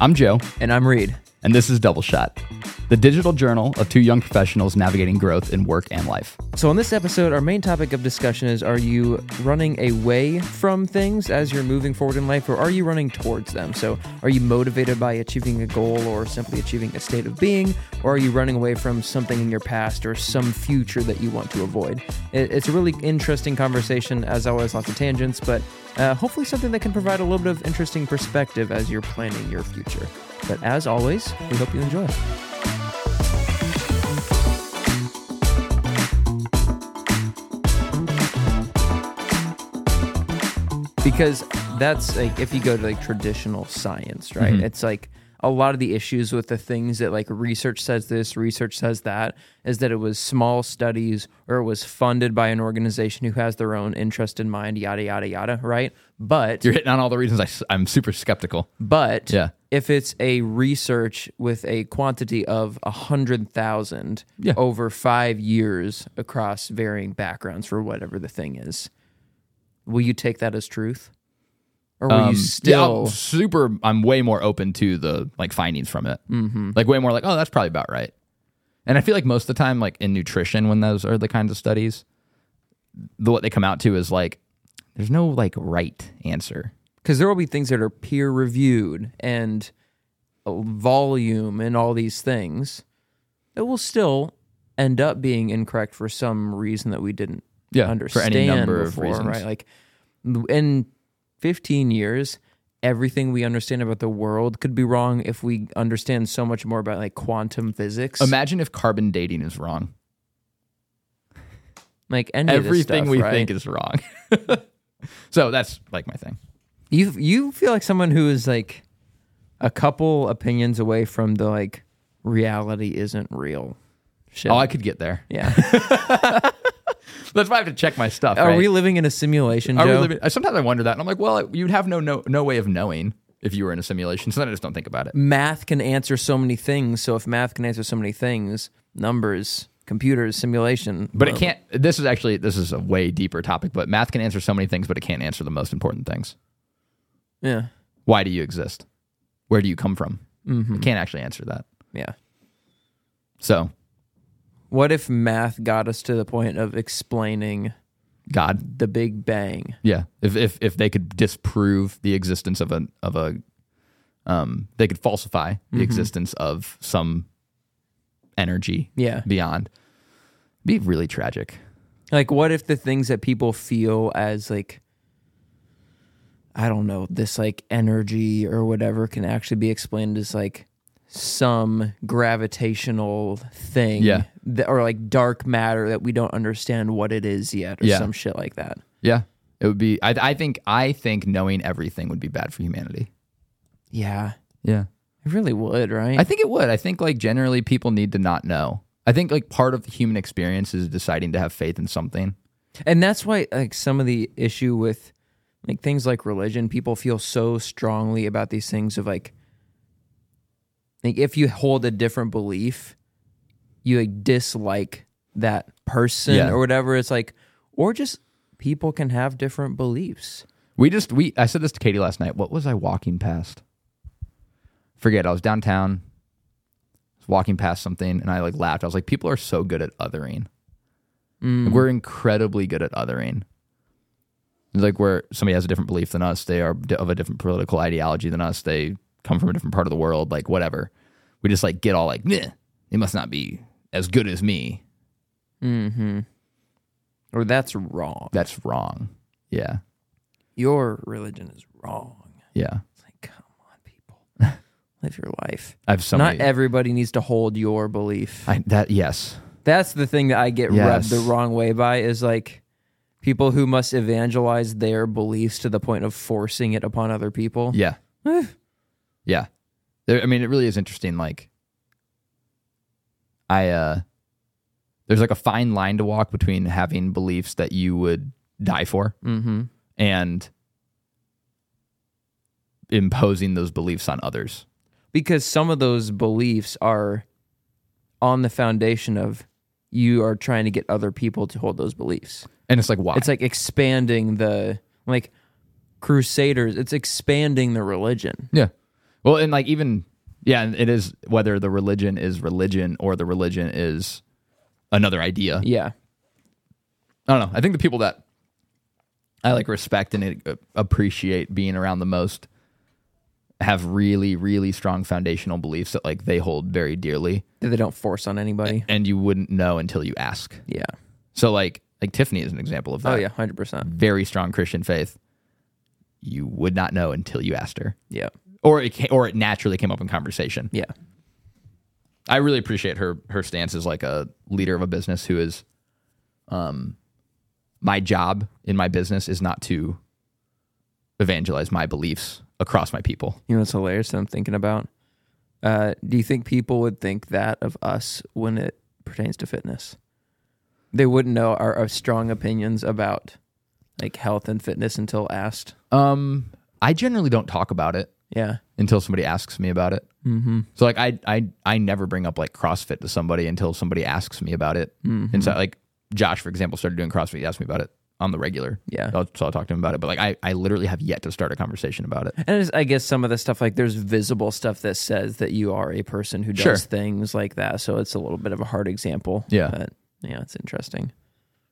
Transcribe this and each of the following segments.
I'm Joe, And I'm Reid. and this is Double Shot, the digital journal of two young professionals navigating growth in work and life. So, on this episode, our main topic of discussion is Are you running away from things as you're moving forward in life, or are you running towards them? So, are you motivated by achieving a goal or simply achieving a state of being, or are you running away from something in your past or some future that you want to avoid? It's a really interesting conversation, as always, lots of tangents, but uh, hopefully something that can provide a little bit of interesting perspective as you're planning your future. But as always, we hope you enjoy. Because that's like if you go to like traditional science right mm-hmm. it's like a lot of the issues with the things that like research says this research says that is that it was small studies or it was funded by an organization who has their own interest in mind yada yada yada right but You're hitting on all the reasons I, am super skeptical. but Yeah. if it's a research with a quantity of a hundred thousand Yeah. over five years across varying backgrounds for whatever the thing is, will you take that as truth, or will Um, you yeah, still? I'm super. I'm way more open to the like findings from it. Mm-hmm. Like way more like, oh, that's probably about right. And I feel like most of the time, like in nutrition, when those are the kinds of studies, the what they come out to is like, there's no like right answer. Because there will be things that are peer reviewed and volume and all these things that will still end up being incorrect for some reason that we didn't Yeah, for understand any number of reasons. right? Like in 15 years, everything we understand about the world could be wrong if we understand so much more about like quantum physics. Imagine if carbon dating is wrong. like any of this Everything stuff, we right? think is wrong. so that's like my thing. You you feel like someone who is like a couple opinions away from the like reality isn't real. Oh, Shit. Oh, I could get there. yeah. That's why I have to check my stuff. Are right? we living in a simulation, Joe? living? Sometimes I wonder that, and I'm like, well, you'd have no no no way of knowing if you were in a simulation. So then I just don't think about it. math can answer so many things. So if math can answer so many things, numbers, computers, simulation. But it can't. This is actually this is a way deeper topic. But math can answer so many things, but it can't answer the most important things. Yeah. Why do you exist? Where do you come from? Mm-hmm. It can't actually answer that. Yeah. So What if math got us to the point of explaining God, the Big Bang? yeah. If if if they could disprove the existence of a of a, um, they could falsify the existence of some energy Yeah. beyond. Be really tragic. Like, what if the things that people feel as like, I don't know, this like energy or whatever can actually be explained as like some gravitational thing, Yeah. that, or like dark matter that we don't understand what it is yet, or Yeah. some shit like that. Yeah, it would be. I, I think. I think knowing everything would be bad for humanity. Yeah, Yeah, it really would, right? I think it would. I think like generally people need to not know. I think like part of the human experience is deciding to have faith in something. and that's why like some of the issue with like things like religion people feel so strongly about these things of like like if you hold a different belief you like dislike that person Yeah. or whatever it's like or just people can have different beliefs We just we. I said this to Katie last night. What was I walking past? Forget. I was downtown. was walking past something and I like laughed. I was like, people are so good at othering. Mm. Like, we're incredibly good at othering. It's like where somebody has a different belief than us, they are of a different political ideology than us, they come from a different part of the world, like whatever. We just like get all like, it must not be as good as me. mm-hmm or that's wrong That's wrong. Yeah. your religion is wrong Yeah. it's like come on people live your life I have so not many. everybody needs to hold your belief I, that yes. That's the thing that I get Yes. rubbed the wrong way by is like people who must evangelize their beliefs to the point of forcing it upon other people. Yeah. Yeah. There, I mean, it really is interesting. Like, I, uh, there's like a fine line to walk between having beliefs that you would die for Mm-hmm. and imposing those beliefs on others. Because some of those beliefs are on the foundation of you are trying to get other people to hold those beliefs. And it's like, why? It's like expanding the like crusaders, it's expanding the religion. yeah. Well, and like even yeah, and it is whether the religion is religion or the religion is another idea. Yeah. I don't know. I think the people that I like respect and uh, appreciate being around the most have really, really strong foundational beliefs that like they hold very dearly, That they don't force on anybody. and you wouldn't know until you ask. Yeah. So like like Tiffany is an example of that. Oh yeah, hundred percent. very strong Christian faith. You would not know until you asked her, Yeah. Or it ca- or it naturally came up in conversation. Yeah. I really appreciate her her stance as like a leader of a business who is um my job in my business is not to evangelize my beliefs across my people. You know it's hilarious that I'm thinking about? Uh, do you think people would think that of us when it pertains to fitness? They wouldn't know our, our strong opinions about like health and fitness until asked. Um I generally don't talk about it Yeah. until somebody asks me about it. Mm-hmm. So like I I I never bring up like CrossFit to somebody until somebody asks me about it. Mm-hmm. And so like Josh, for example, started doing CrossFit. He asked me about it on the regular. Yeah. So, so I'll talk to him about it. But like I, I literally have yet to start a conversation about it. And I guess some of the stuff like there's visible stuff that says that you are a person who does Sure. things like that. So it's a little bit of a hard example. Yeah. But yeah, it's interesting.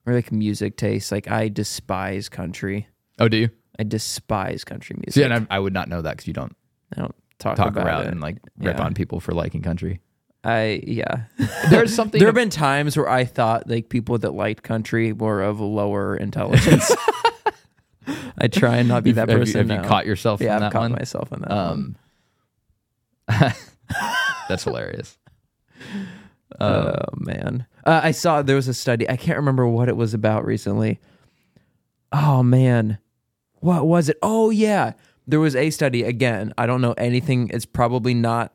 Or like music taste. Like I despise country. Oh, do you? I despise country music. Yeah, and I, I would not know that because you don't I don't talk, talk about around it. and like rip Yeah. on people for liking country. I yeah. There's something. there have been times where I thought like people that liked country were of lower intelligence. I try and not be that have you, person. have you now. caught yourself yeah, in I've that caught one? myself in that one. Um, that's hilarious. oh man, uh, I saw there was a study. I can't remember what it was about recently. Oh man, what was it? Oh yeah, there was a study. Again, I don't know anything. It's probably not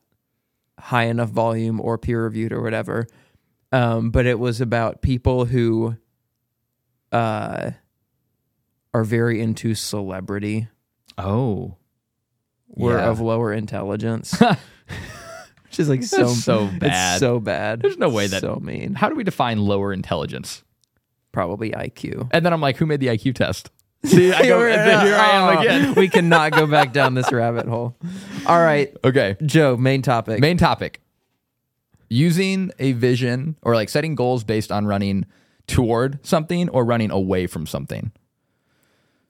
high enough volume or peer reviewed or whatever. Um, but it was about people who uh, are very into celebrity, Oh, were Yeah. of lower intelligence. Which is like so That's so It's bad. so bad. There's no way that- so mean. how do we define lower intelligence? Probably IQ. And then I'm like, who made the IQ test? See, I go, and then here I am Oh, again. we cannot go back down this rabbit hole. All right, Okay, Joe. Main topic. main topic: using a vision or like setting goals based on running toward something or running away from something.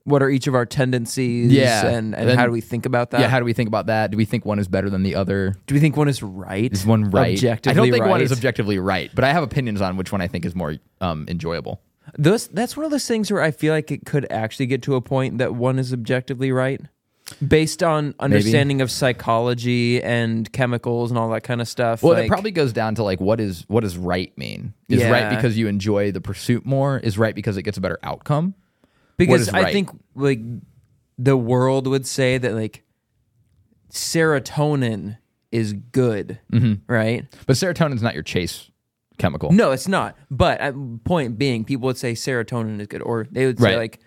what are each of our tendencies? Yeah. and, and And- how do we think about that? yeah, how do we think about that? Do we think one is better than the other? do we think one is right? Is one right? Objectively I don't think one is objectively right, but I have opinions on which one I think is more um, enjoyable. Those that's one of those things where I feel like it could actually get to a point that one is objectively right. Based on understanding of psychology and chemicals and all that kind of stuff. Well, like, it probably goes down to like what is what does right mean? Is Yeah. right because you enjoy the pursuit more? Is right because it gets a better outcome? because I right? think like the world would say that like serotonin is good, Mm-hmm. right? But serotonin's not your chase chemical. No, it's not. But uh, point being, people would say serotonin is good, or they would say Right. like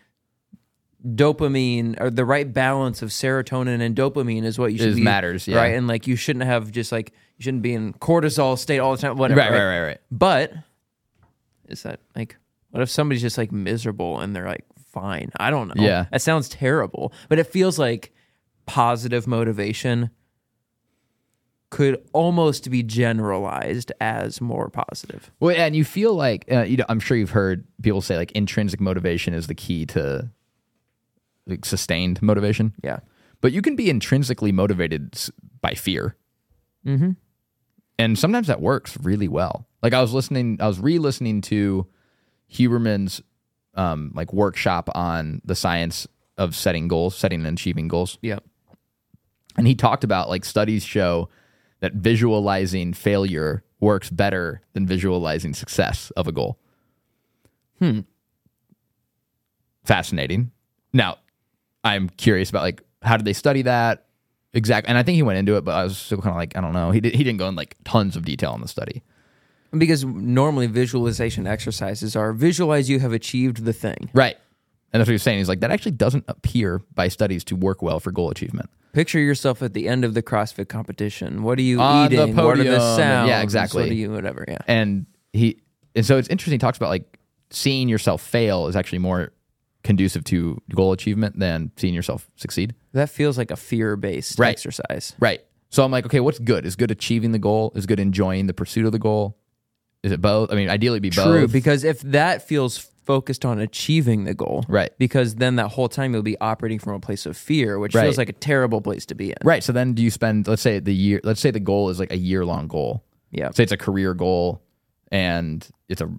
dopamine or the right balance of serotonin and dopamine is what you should Is be matters, yeah. right, and like you shouldn't have just like you shouldn't be in cortisol state all the time, whatever. Right, right, right, right. But is that like what if somebody's just like miserable and they're like fine? I don't know. Yeah. that sounds terrible, but it feels like positive motivation could almost be generalized as more positive. Well, and you feel like uh, you know, I'm sure you've heard people say like intrinsic motivation is the key to like sustained motivation. Yeah. But you can be intrinsically motivated by fear. Mm-hmm. and sometimes that works really well. Like I was listening, I was re-listening to Huberman's um, like workshop on the science of setting goals, setting and achieving goals, Yeah. and he talked about like studies show that visualizing failure works better than visualizing success of a goal. Hmm. Fascinating. Now, I'm curious about like how did they study that exactly? And I think he went into it, but I was still kind of like I don't know. He did, he didn't go in like tons of detail on the study. Because normally visualization exercises are visualize you have achieved the thing. Right. And that's what he's saying. He's like, that actually doesn't appear by studies to work well for goal achievement. Picture yourself at the end of the CrossFit competition. What are you On the eating? what are podium, the and- sounds? yeah, exactly. What are you whatever, yeah. And he, and so it's interesting. He talks about like seeing yourself fail is actually more conducive to goal achievement than seeing yourself succeed. That feels like a fear-based Right. exercise. Right. So I'm like, okay, what's good? Is good achieving the goal? Is good enjoying the pursuit of the goal? Is it both? I mean, ideally it'd be both. True, both. because if that feels focused on achieving the goal, Right. Because then that whole time you'll be operating from a place of fear, which Right. feels like a terrible place to be in. right. So then do you spend let's say the year let's say the goal is like a year long goal. Yeah. Say it's a career goal and it's a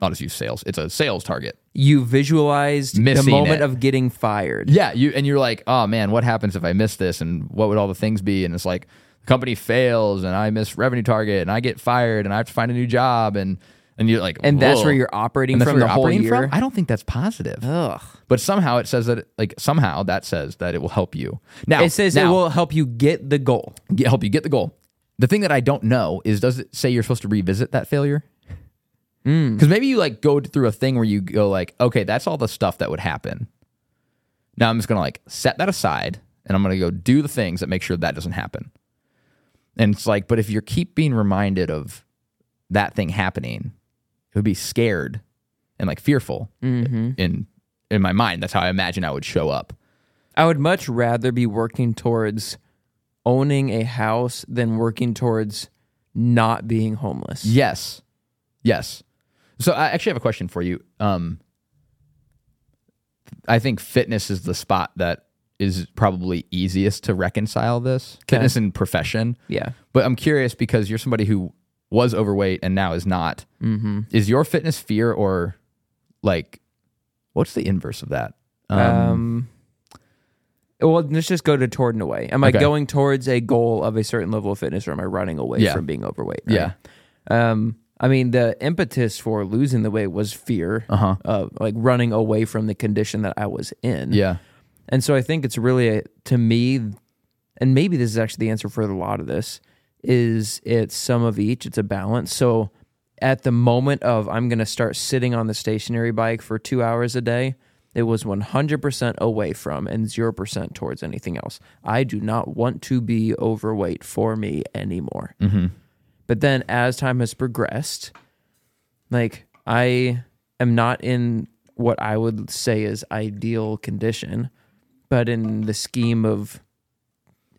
I'll just use sales. It's a sales target. You visualized the moment it. of getting fired. Yeah, you and you're like, oh man, what happens if I miss this? And what would all the things be? And it's like the company fails and I miss revenue target and I get fired and I have to find a new job and and you're like, And that's whoa. where you're operating from the whole operating year. from? I don't think that's positive. Ugh. But somehow it says that like somehow that says that it will help you. Now It says now, it will help you get the goal. get- help you get the goal. The thing that I don't know is does it say you're supposed to revisit that failure? Hmm. Because maybe you like go through a thing where you go like, okay, that's all the stuff that would happen. Now I'm just gonna like set that aside and I'm gonna go do the things that make sure that doesn't happen. And it's like, but if you keep being reminded of that thing happening, would be scared and like fearful in in my mind. That's how I imagine I would show up. I would much rather be working towards owning a house than working towards not being homeless. Yes. Yes. So I actually have a question for you. Um, I think fitness is the spot that is probably easiest to reconcile this fitness and profession. Yeah. But I'm curious because you're somebody who was overweight and now is not. Mm-hmm. Is your fitness fear or like what's the inverse of that? Um, well, let's just go to toward and away. Am I going towards a goal of a certain level of fitness, or am I running away Yeah. from being overweight? right? yeah. Um, I mean, the impetus for losing the weight was fear, Uh-huh. of like running away from the condition that I was in. Yeah. And so I think it's really a, to me, and maybe this is actually the answer for a lot of this, is it's some of each. It's a balance. So at the moment of I'm going to start sitting on the stationary bike for two hours a day, it was 100% away from and 0% towards anything else. I do not want to be overweight for me anymore. Mm-hmm. But then as time has progressed, like I am not in what I would say is ideal condition, but in the scheme of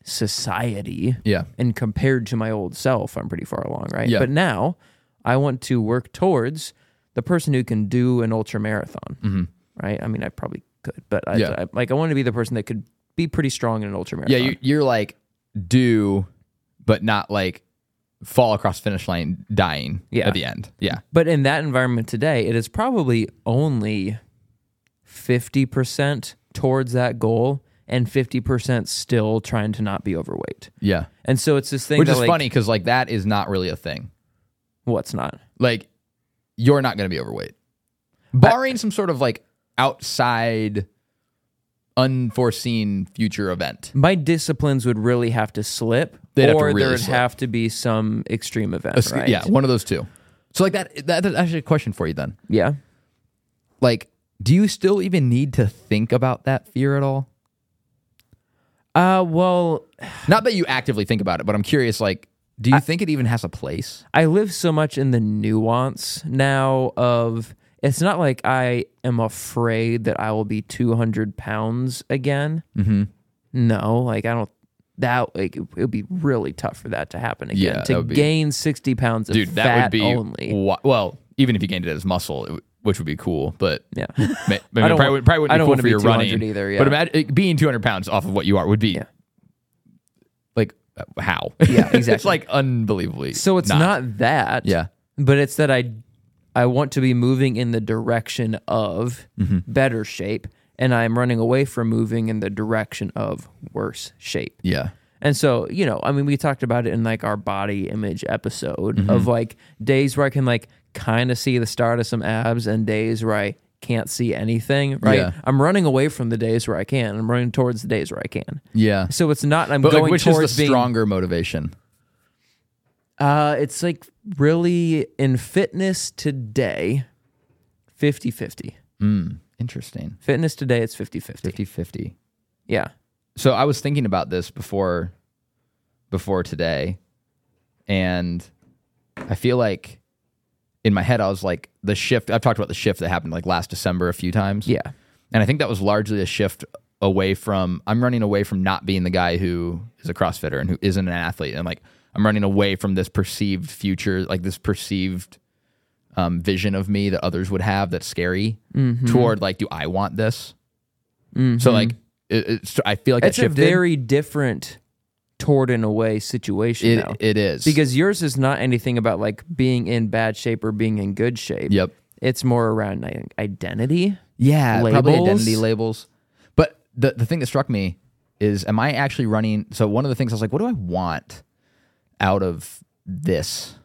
society Yeah. and compared to my old self, I'm pretty far along, right? Yeah. But now I want to work towards the person who can do an ultra marathon, right? I mean, I probably could, but I, Mm-hmm. Yeah. I, like I want to be the person that could be pretty strong in an ultra Yeah, marathon. you, you're like do, but not like fall across finish line dying Yeah. at the end. Yeah. But in that environment today, it is probably only 50% towards that goal and 50% still trying to not be overweight. Yeah. And so it's this thing Which that is like, funny because like that is not really a thing. What's not? Like you're not going to be overweight, barring some sort of like outside, unforeseen future event. My disciplines would really have to slip, They'd have to or really there would slip. have to be some extreme event, A right? Yeah, one of those two. So like that, that. That's actually a question for you then. Yeah. Like, do you still even need to think about that fear at all? Uh, well, Not that you actively think about it, but I'm curious. Like, do you think it even has a place? I live so much in the nuance now of it's not like I am afraid that I will be 200 pounds again. Mm-hmm. No, like I don't. That like it would be really tough for that to happen again. Yeah, to be- gain 60 pounds of Dude, that would be only. wa- well, even if you gained it as muscle, it, which would be cool, but Yeah. ma- I don't probably, want- probably wouldn't I be cool for be your 200 running either, yeah. But imagine being 200 pounds off of what you are would be Yeah. like uh, how? Yeah, exactly. it's like unbelievably. So it's not, that. Yeah. But it's that I I want to be moving in the direction of Mm-hmm. better shape and I'm running away from moving in the direction of worse shape. Yeah. And so, you know, I mean, we talked about it in like our body image episode Mm-hmm. of like days where I can like kind of see the start of some abs and days where I can't see anything, right? Yeah. I'm running away from the days where I can. I'm running towards the days where I can. Yeah. So it's not I'm But going like, which towards is the being stronger motivation? uh it's like really in fitness today 50-50. Mm, interesting. Fitness today it's 50-50. 50 50. Yeah. So I was thinking about this before before today and I feel like in my head I was like the shift I've talked about the shift that happened like last December a few times. Yeah. And I think that was largely a shift away from I'm running away from not being the guy who is a CrossFitter and who isn't an athlete. And like I'm running away from this perceived future, like this perceived um, vision of me that others would have that's scary Mm-hmm. toward like, do I want this? So like, it, it's, I feel like It's it a very different toward in a way situation it, now. it is because yours is not anything about like being in bad shape or being in good shape. yep, It's more around like, identity. yeah, probably identity labels. But the the thing that struck me is, am I actually running? So one of the things I was like, what do I want out of this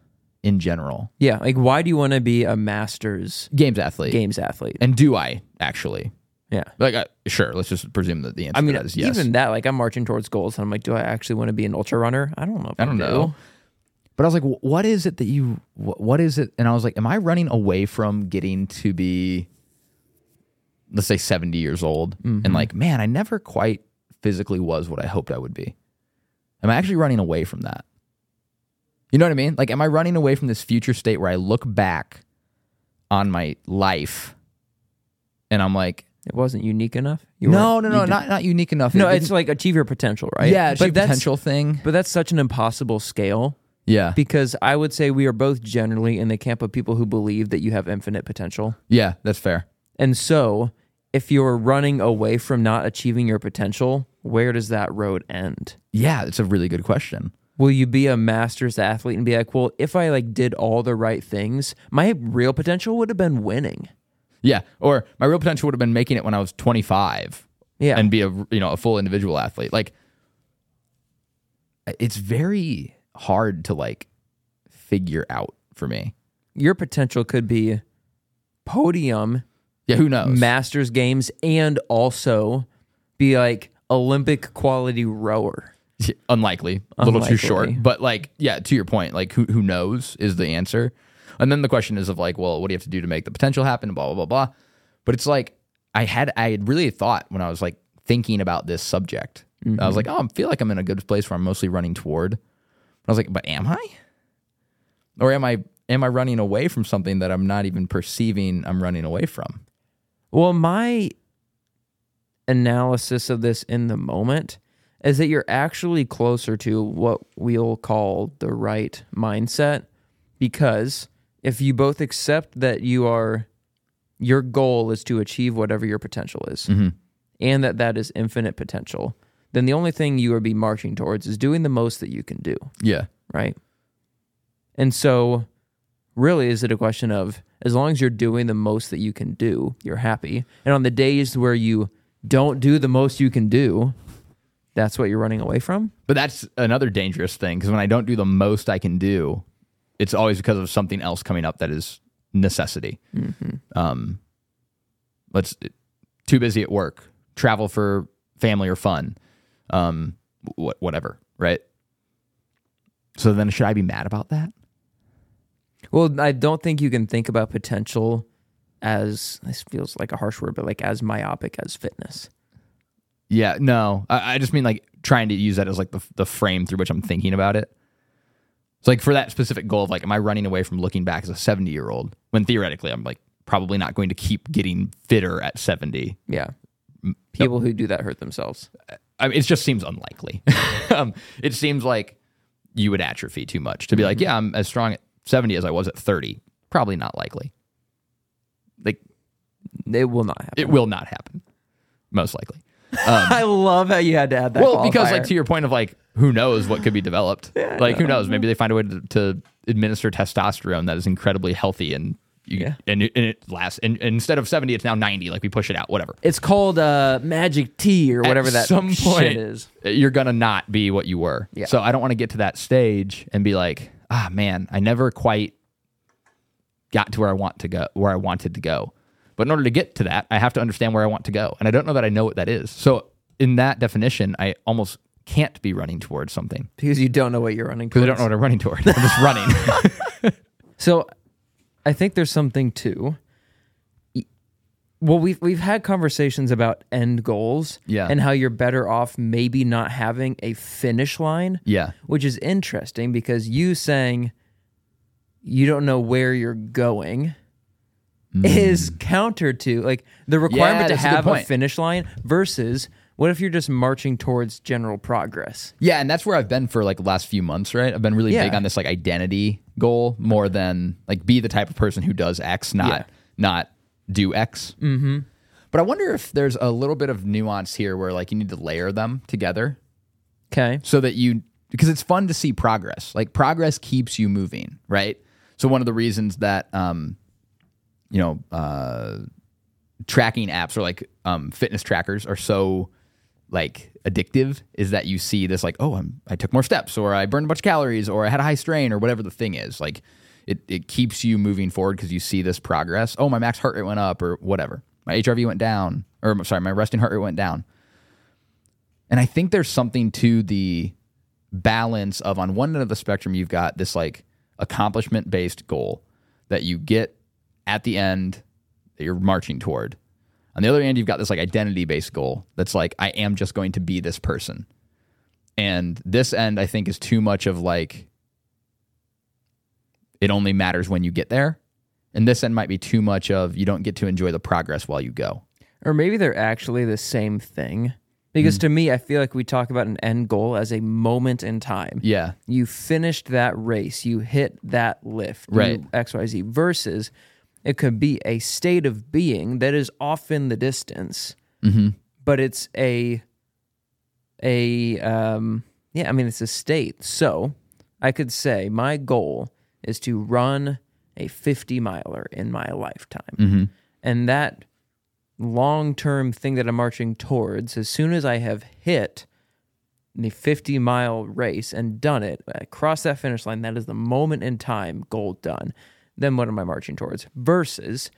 in general? Yeah, like why do you want to be a masters Games athlete, games athlete? and do I actually? Yeah. Like, uh, sure, let's just presume that the answer I mean, to that is yes. even that, like I'm marching towards goals, and I'm like, do I actually want to be an ultra runner? I don't know. If I don't do. know. But I was like, what is it that you, what is it? And I was like, am I running away from getting to be, let's say, 70 years old? Mm-hmm. And like, man, I never quite physically was what I hoped I would be. Am I actually running away from that? You know what I mean? Like, am I running away from this future state where I look back on my life and I'm like, It wasn't unique enough. You no, no, no, not not unique enough. no. It It's like achieve your potential, right? yeah, it's but a that's potential thing. but that's such an impossible scale Yeah, because I would say we are both generally in the camp of people who believe that you have infinite potential. yeah, that's fair. And so, if you're running away from not achieving your potential, where does that road end? Yeah, it's a really good question. Will you be a masters athlete and be like, "Well, if I like did all the right things, my real potential would have been winning." Yeah, or my real potential would have been making it when I was 25 Yeah. and be a you know a full individual athlete. Like it's very hard to like figure out for me. your potential could be podium, Yeah, who knows? masters games and also be like Olympic quality rower. Unlikely, a little too short. But like, yeah, to your point, like who who knows is the answer. And then the question is of like, well, what do you have to do to make the potential happen? Blah blah blah blah. But it's like I had I had really thought when I was like thinking about this subject. I was mm-hmm. like, oh, I feel like I'm in a good place where I'm mostly running toward. But I was like, but am I? Or am I am I running away from something that I'm not even perceiving I'm running away from? Well, my analysis of this in the moment is that you're actually closer to what we'll call the right mindset because if you both accept that you are your goal is to achieve whatever your potential is mm-hmm. and that that is infinite potential then the only thing you would be marching towards is doing the most that you can do Yeah. right? And so, really, is it a question of as long as you're doing the most that you can do, you're happy. And on the days where you don't do the most you can do, that's what you're running away from? But that's another dangerous thing because when I don't do the most I can do, it's always because of something else coming up that is necessity. Um, let's too busy at work, travel for family or fun, um, wh- whatever, right? So then, should I be mad about that? Well, I don't think you can think about potential as this feels like a harsh word, but like as myopic as fitness. Yeah, no, I, I just mean like trying to use that as like the the frame through which I'm thinking about it. It's like for that specific goal of like, am I running away from looking back as a 70 year old when theoretically I'm like probably not going to keep getting fitter at 70. Yeah. People who do that hurt themselves. I mean, it just seems unlikely. um, it seems like you would atrophy too much to be like, yeah, I'm as strong at 70 as I was at 30. Probably not likely. Like It will not happen. it will not happen. Most likely. I love how you had to add that. well because like to your point of like who knows what could be developed like who knows maybe they find a way to, to administer testosterone that is incredibly healthy and you, Yeah. and, it, and it lasts and, and instead of 70 it's now 90 like we push it out whatever it's called uh, magic tea or whatever At that some shit point is. you're gonna not be what you were Yeah. so i don't want to get to that stage and be like ah man i never quite got to where i want to go where i wanted to go but in order to get to that i have to understand where i want to go and i don't know that i know what that is so in that definition i almost can't be running towards something because you don't know what you're running because towards. I don't know what I'm running toward. I'm just running. So, I think there's something too. Well, we've we've had conversations about end goals, Yeah. and how you're better off maybe not having a finish line, yeah, which is interesting because you saying you don't know where you're going is counter to like the requirement to that's a have a finish line versus What if you're just marching towards general progress? Yeah, and that's where I've been for like the last few months, right? I've been really Yeah. big on this like identity goal more than like be the type of person who does X, not Yeah. not do X. Mm-hmm. But I wonder if there's a little bit of nuance here where like you need to layer them together Okay. so that you because it's fun to see progress. Like progress keeps you moving, right? So one of the reasons that um you know uh tracking apps or like um fitness trackers are so like addictive is that you see this like oh I'm, I took more steps or I burned a bunch of calories or I had a high strain or whatever the thing is. Like it it keeps you moving forward because you see this progress. Oh my max heart rate went up or whatever. My HRV went down or I'm sorry my resting heart rate went down. And I think there's something to the balance of on one end of the spectrum, you've got this like accomplishment based goal that you get at the end that you're marching toward. On the other end, you've got this like identity based goal that's like, I am just going to be this person. And this end, I think, is too much of like, it only matters when you get there. And this end might be too much of you don't get to enjoy the progress while you go. Or maybe they're actually the same thing. Because hmm. to me, I feel like we talk about an end goal as a moment in time. Yeah. You finished that race, you hit that lift, Right. XYZ, versus it could be a state of being that is off in the distance, but it's a, a, um, yeah, I mean, it's a state. So I could say my goal is to run a 50 miler in my lifetime. And that long term thing that I'm marching towards, as soon as I have hit the 50 mile race and done it, I cross that finish line, that is the moment in time, goal done. Then what am I marching towards? Versus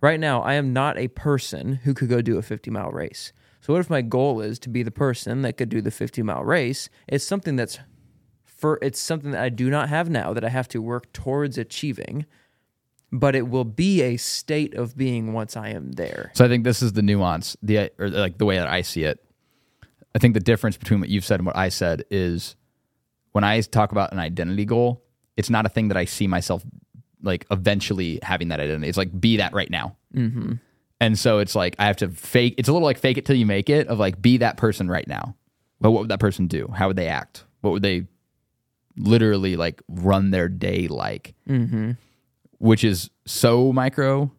right now, I am not a person who could go do a 50 mile race. So, what if my goal is to be the person that could do the 50 mile race? It's something that's for it's something that I do not have now that I have to work towards achieving, but it will be a state of being once I am there. So I think this is the nuance, the or like the way that I see it. I think the difference between what you've said and what I said is when I talk about an identity goal, it's not a thing that I see myself like eventually having that identity. It's like be that right now. Mm-hmm. And so it's like I have to fake. It's a little like fake it till you make it. Of like be that person right now. But what would that person do? How would they act? What would they literally like run their day like? Mm-hmm. which is so micro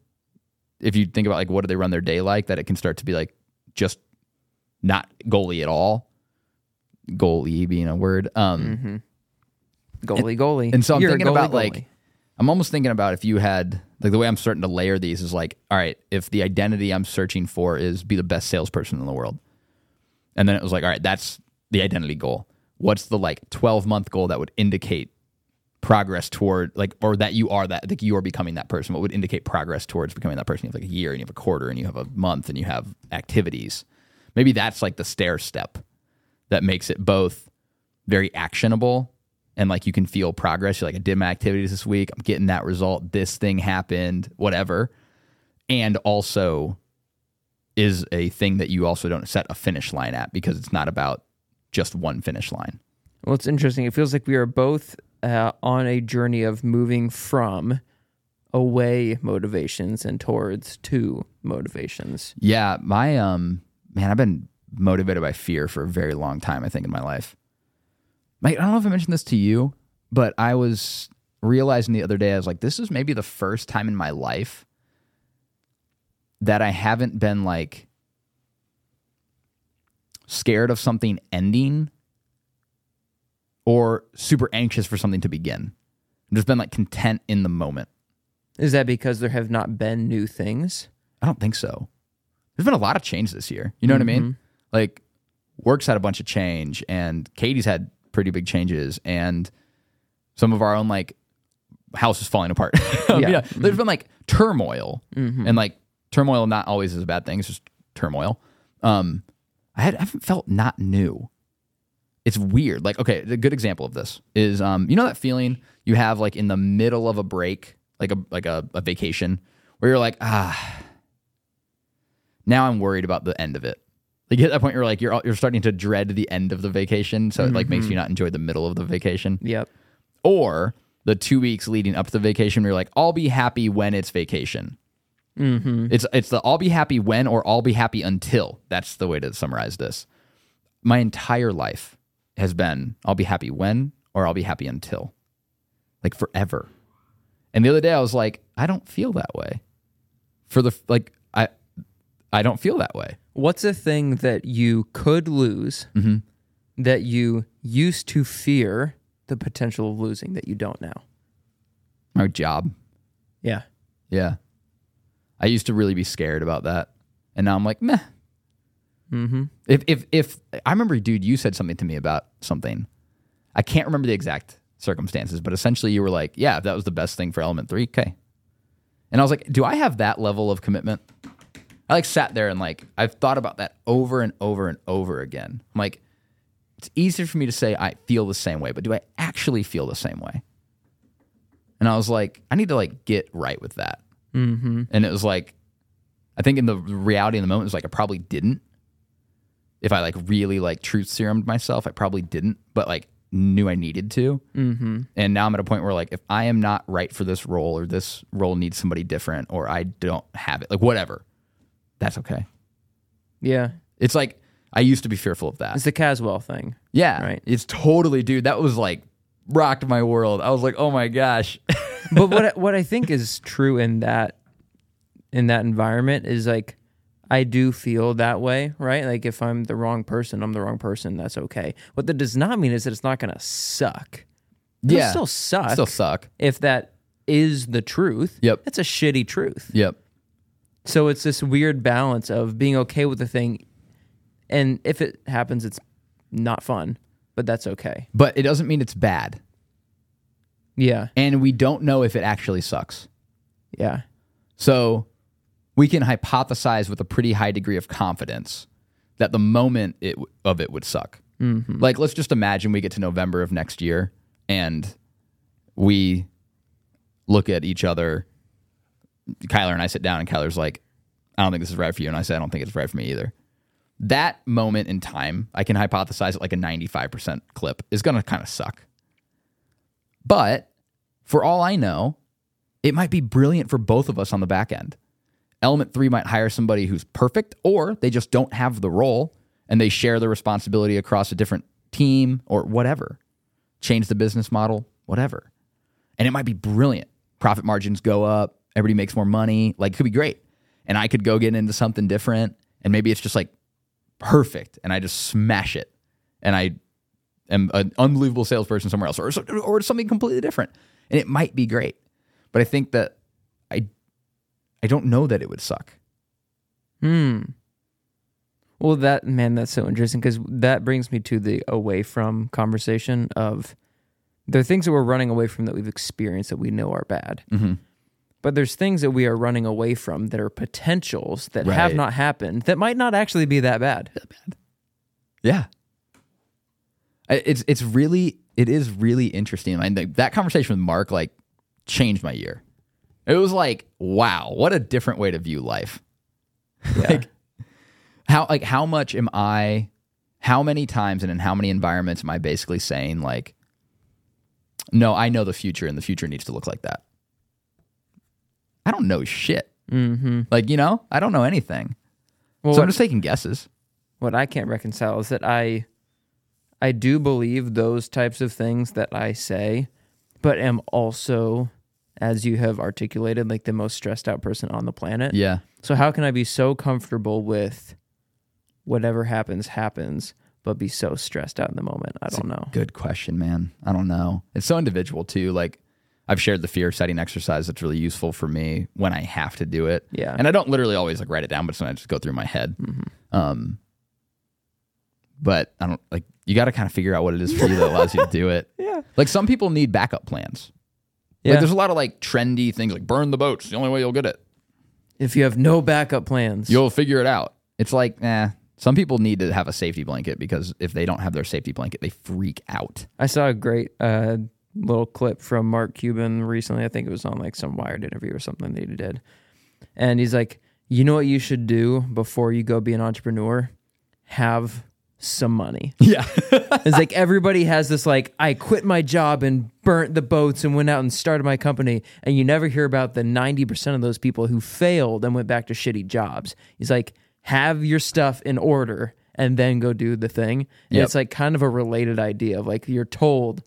if you think about like what do they run their day like that it can start to be like just not goalie at all goalie being a word um Goalie, goalie. and so i'm You're thinking about goalie. like i'm almost thinking about if you had like the way i'm starting to layer these is like all right if the identity i'm searching for is be the best salesperson in the world. And then it was like all right that's the identity goal. What's the like 12 month goal that would indicate progress toward like or that you are that like you are becoming that person? What would indicate progress towards becoming that person? You have like a year and you have a quarter and you have a month and you have activities. Maybe that's like the stair step that makes it both very actionable and like you can feel progress you're like i did my activities this week i'm getting that result this thing happened whatever and also is a thing that you also don't set a finish line at because it's not about just one finish line Well, it's interesting. It feels like we are both uh, on a journey of moving from away motivations and towards to motivations. Yeah, my um man, I've been motivated by fear for a very long time, I think, in my life. Mike, I don't know if I mentioned this to you, but I was realizing the other day, I was like, this is maybe the first time in my life that I haven't been like scared of something ending or super anxious for something to begin. I've just been like content in the moment. Is that because there have not been new things? I don't think so. There's been a lot of change this year. You know what I Mm-hmm. mean? Like, work's had a bunch of change, and Katie's had pretty big changes, and some of our own like house is falling apart. Yeah. Mm-hmm. There's been like turmoil, and like turmoil not always is a bad thing. It's just turmoil. Um, I, had, I haven't felt not new. It's weird. Like, okay, a good example of this is, um, you know that feeling you have like in the middle of a break, like a like a, a vacation, where you're like, ah, now I'm worried about the end of it. Like you hit that point, you're like you're you're starting to dread the end of the vacation, so it like makes you not enjoy the middle of the vacation, Yep. or the two weeks leading up to the vacation, where you're like, I'll be happy when it's vacation, Mm-hmm. It's it's the I'll be happy when or I'll be happy until. That's the way to summarize this. My entire life has been I'll be happy when or I'll be happy until. Like forever. And the other day I was like, I don't feel that way. For the like I I don't feel that way. What's a thing that you could lose Mm-hmm. that you used to fear the potential of losing that you don't now? My job. Yeah. Yeah. I used to really be scared about that. And now I'm like, meh. Mm-hmm. If if if I remember, dude, you said something to me about something. I can't remember the exact circumstances, but essentially you were like, "Yeah, if that was the best thing for Element Three, okay." And I was like, "Do I have that level of commitment?" I like sat there and like I've thought about that over and over and over again. I'm like, it's easier for me to say I feel the same way, but do I actually feel the same way? And I was like, I need to like get right with that. Mm-hmm. And it was like, I think in the reality in the moment, it was like I probably didn't. If I like really like truth serumed myself, I probably didn't, but like knew I needed to. Mm-hmm. And now I'm at a point where like if I am not right for this role or this role needs somebody different or I don't have it, like whatever, that's okay. Yeah. It's like I used to be fearful of that. It's the Caswell thing. yeah. right. It's totally, dude, that was like rocked my world. I was like, oh my gosh. but what I- what I think is true in that in that environment is like I do feel that way, right? Like if I'm the wrong person, I'm the wrong person. That's okay. What that does not mean is that it's not going to suck. It'll yeah. still suck Still suck. if that is the truth. Yep. It's a shitty truth. Yep. So it's this weird balance of being okay with the thing, and if it happens, it's not fun, but that's okay. But it doesn't mean it's bad. Yeah, And we don't know if it actually sucks. yeah, So we can hypothesize with a pretty high degree of confidence that the moment it, of it would suck. Mm-hmm. Like, let's just imagine we get to November of next year and we look at each other. Kyler and I sit down, and Kyler's like, I don't think this is right for you. And I say, I don't think it's right for me either. That moment in time, I can hypothesize at like a 95% clip, is going to kind of suck. But for all I know, it might be brilliant for both of us on the back end. Element 3 might hire somebody who's perfect, or they just don't have the role and they share the responsibility across a different team or whatever. Change the business model, whatever. And it might be brilliant. Profit margins go up, everybody makes more money. Like, it could be great. And I could go get into something different, and maybe it's just like perfect, and I just smash it. And I am an unbelievable salesperson somewhere else, or, or something completely different. And it might be great. But I think that I I don't know that it would suck. Hmm. Well, that man, that's so interesting because that brings me to the away from conversation of there are things that we're running away from that we've experienced that we know are bad, Mm-hmm. But there's things that we are running away from that are potentials that have not happened that might not actually be that bad. Yeah. It's it's really it is really interesting. I think that conversation with Mark like changed my year. It was like, wow, what a different way to view life. Yeah. Like how like how much am I how many times and in how many environments am I basically saying like no, I know the future and the future needs to look like that. I don't know shit. mm-hmm. Like, you know, I don't know anything. Well, so I'm just taking guesses. what I can't reconcile is that I I do believe those types of things that I say, but am also, as you have articulated, like the most stressed out person on the planet. Yeah. So how can I be so comfortable with whatever happens happens, but be so stressed out in the moment? I don't know. Good question, man. I don't know. It's so individual too. Like I've shared the fear setting exercise that's really useful for me when I have to do it. Yeah. And I don't literally always like write it down, but sometimes I just go through my head. Um but I don't like you got to kind of figure out what it is for you that allows you to do it. Yeah. Like some people need backup plans. Yeah. Like there's a lot of like trendy things like burn the boats. The only way you'll get it. if you have no backup plans, You'll figure it out. It's like, eh. Some people need to have a safety blanket because if they don't have their safety blanket, they freak out. I saw a great uh, little clip from Mark Cuban recently. I think it was on like some Wired interview or something that he did. And he's like, you know what you should do before you go be an entrepreneur? Have some money. Yeah. It's like everybody has this like I quit my job and burnt the boats and went out and started my company and you never hear about the 90% of those people who failed and went back to shitty jobs. He's like have your stuff in order and then go do the thing. And Yep. it's like kind of a related idea of like you're told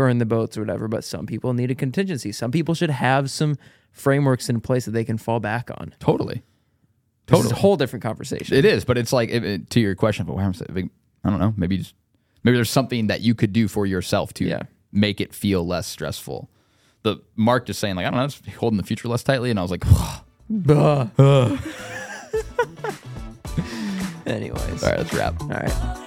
burn the boats or whatever, but some people need a contingency. Some people should have some frameworks in place that they can fall back on. totally. Totally. a whole different conversation. It is, but it's like it, it- to your question. But what happens? if it- I don't know. Maybe just maybe there's something that you could do for yourself to Yeah. make it feel less stressful. The Mark just saying like I don't know, just holding the future less tightly, and I was like. Anyways. all right, let's wrap. All right.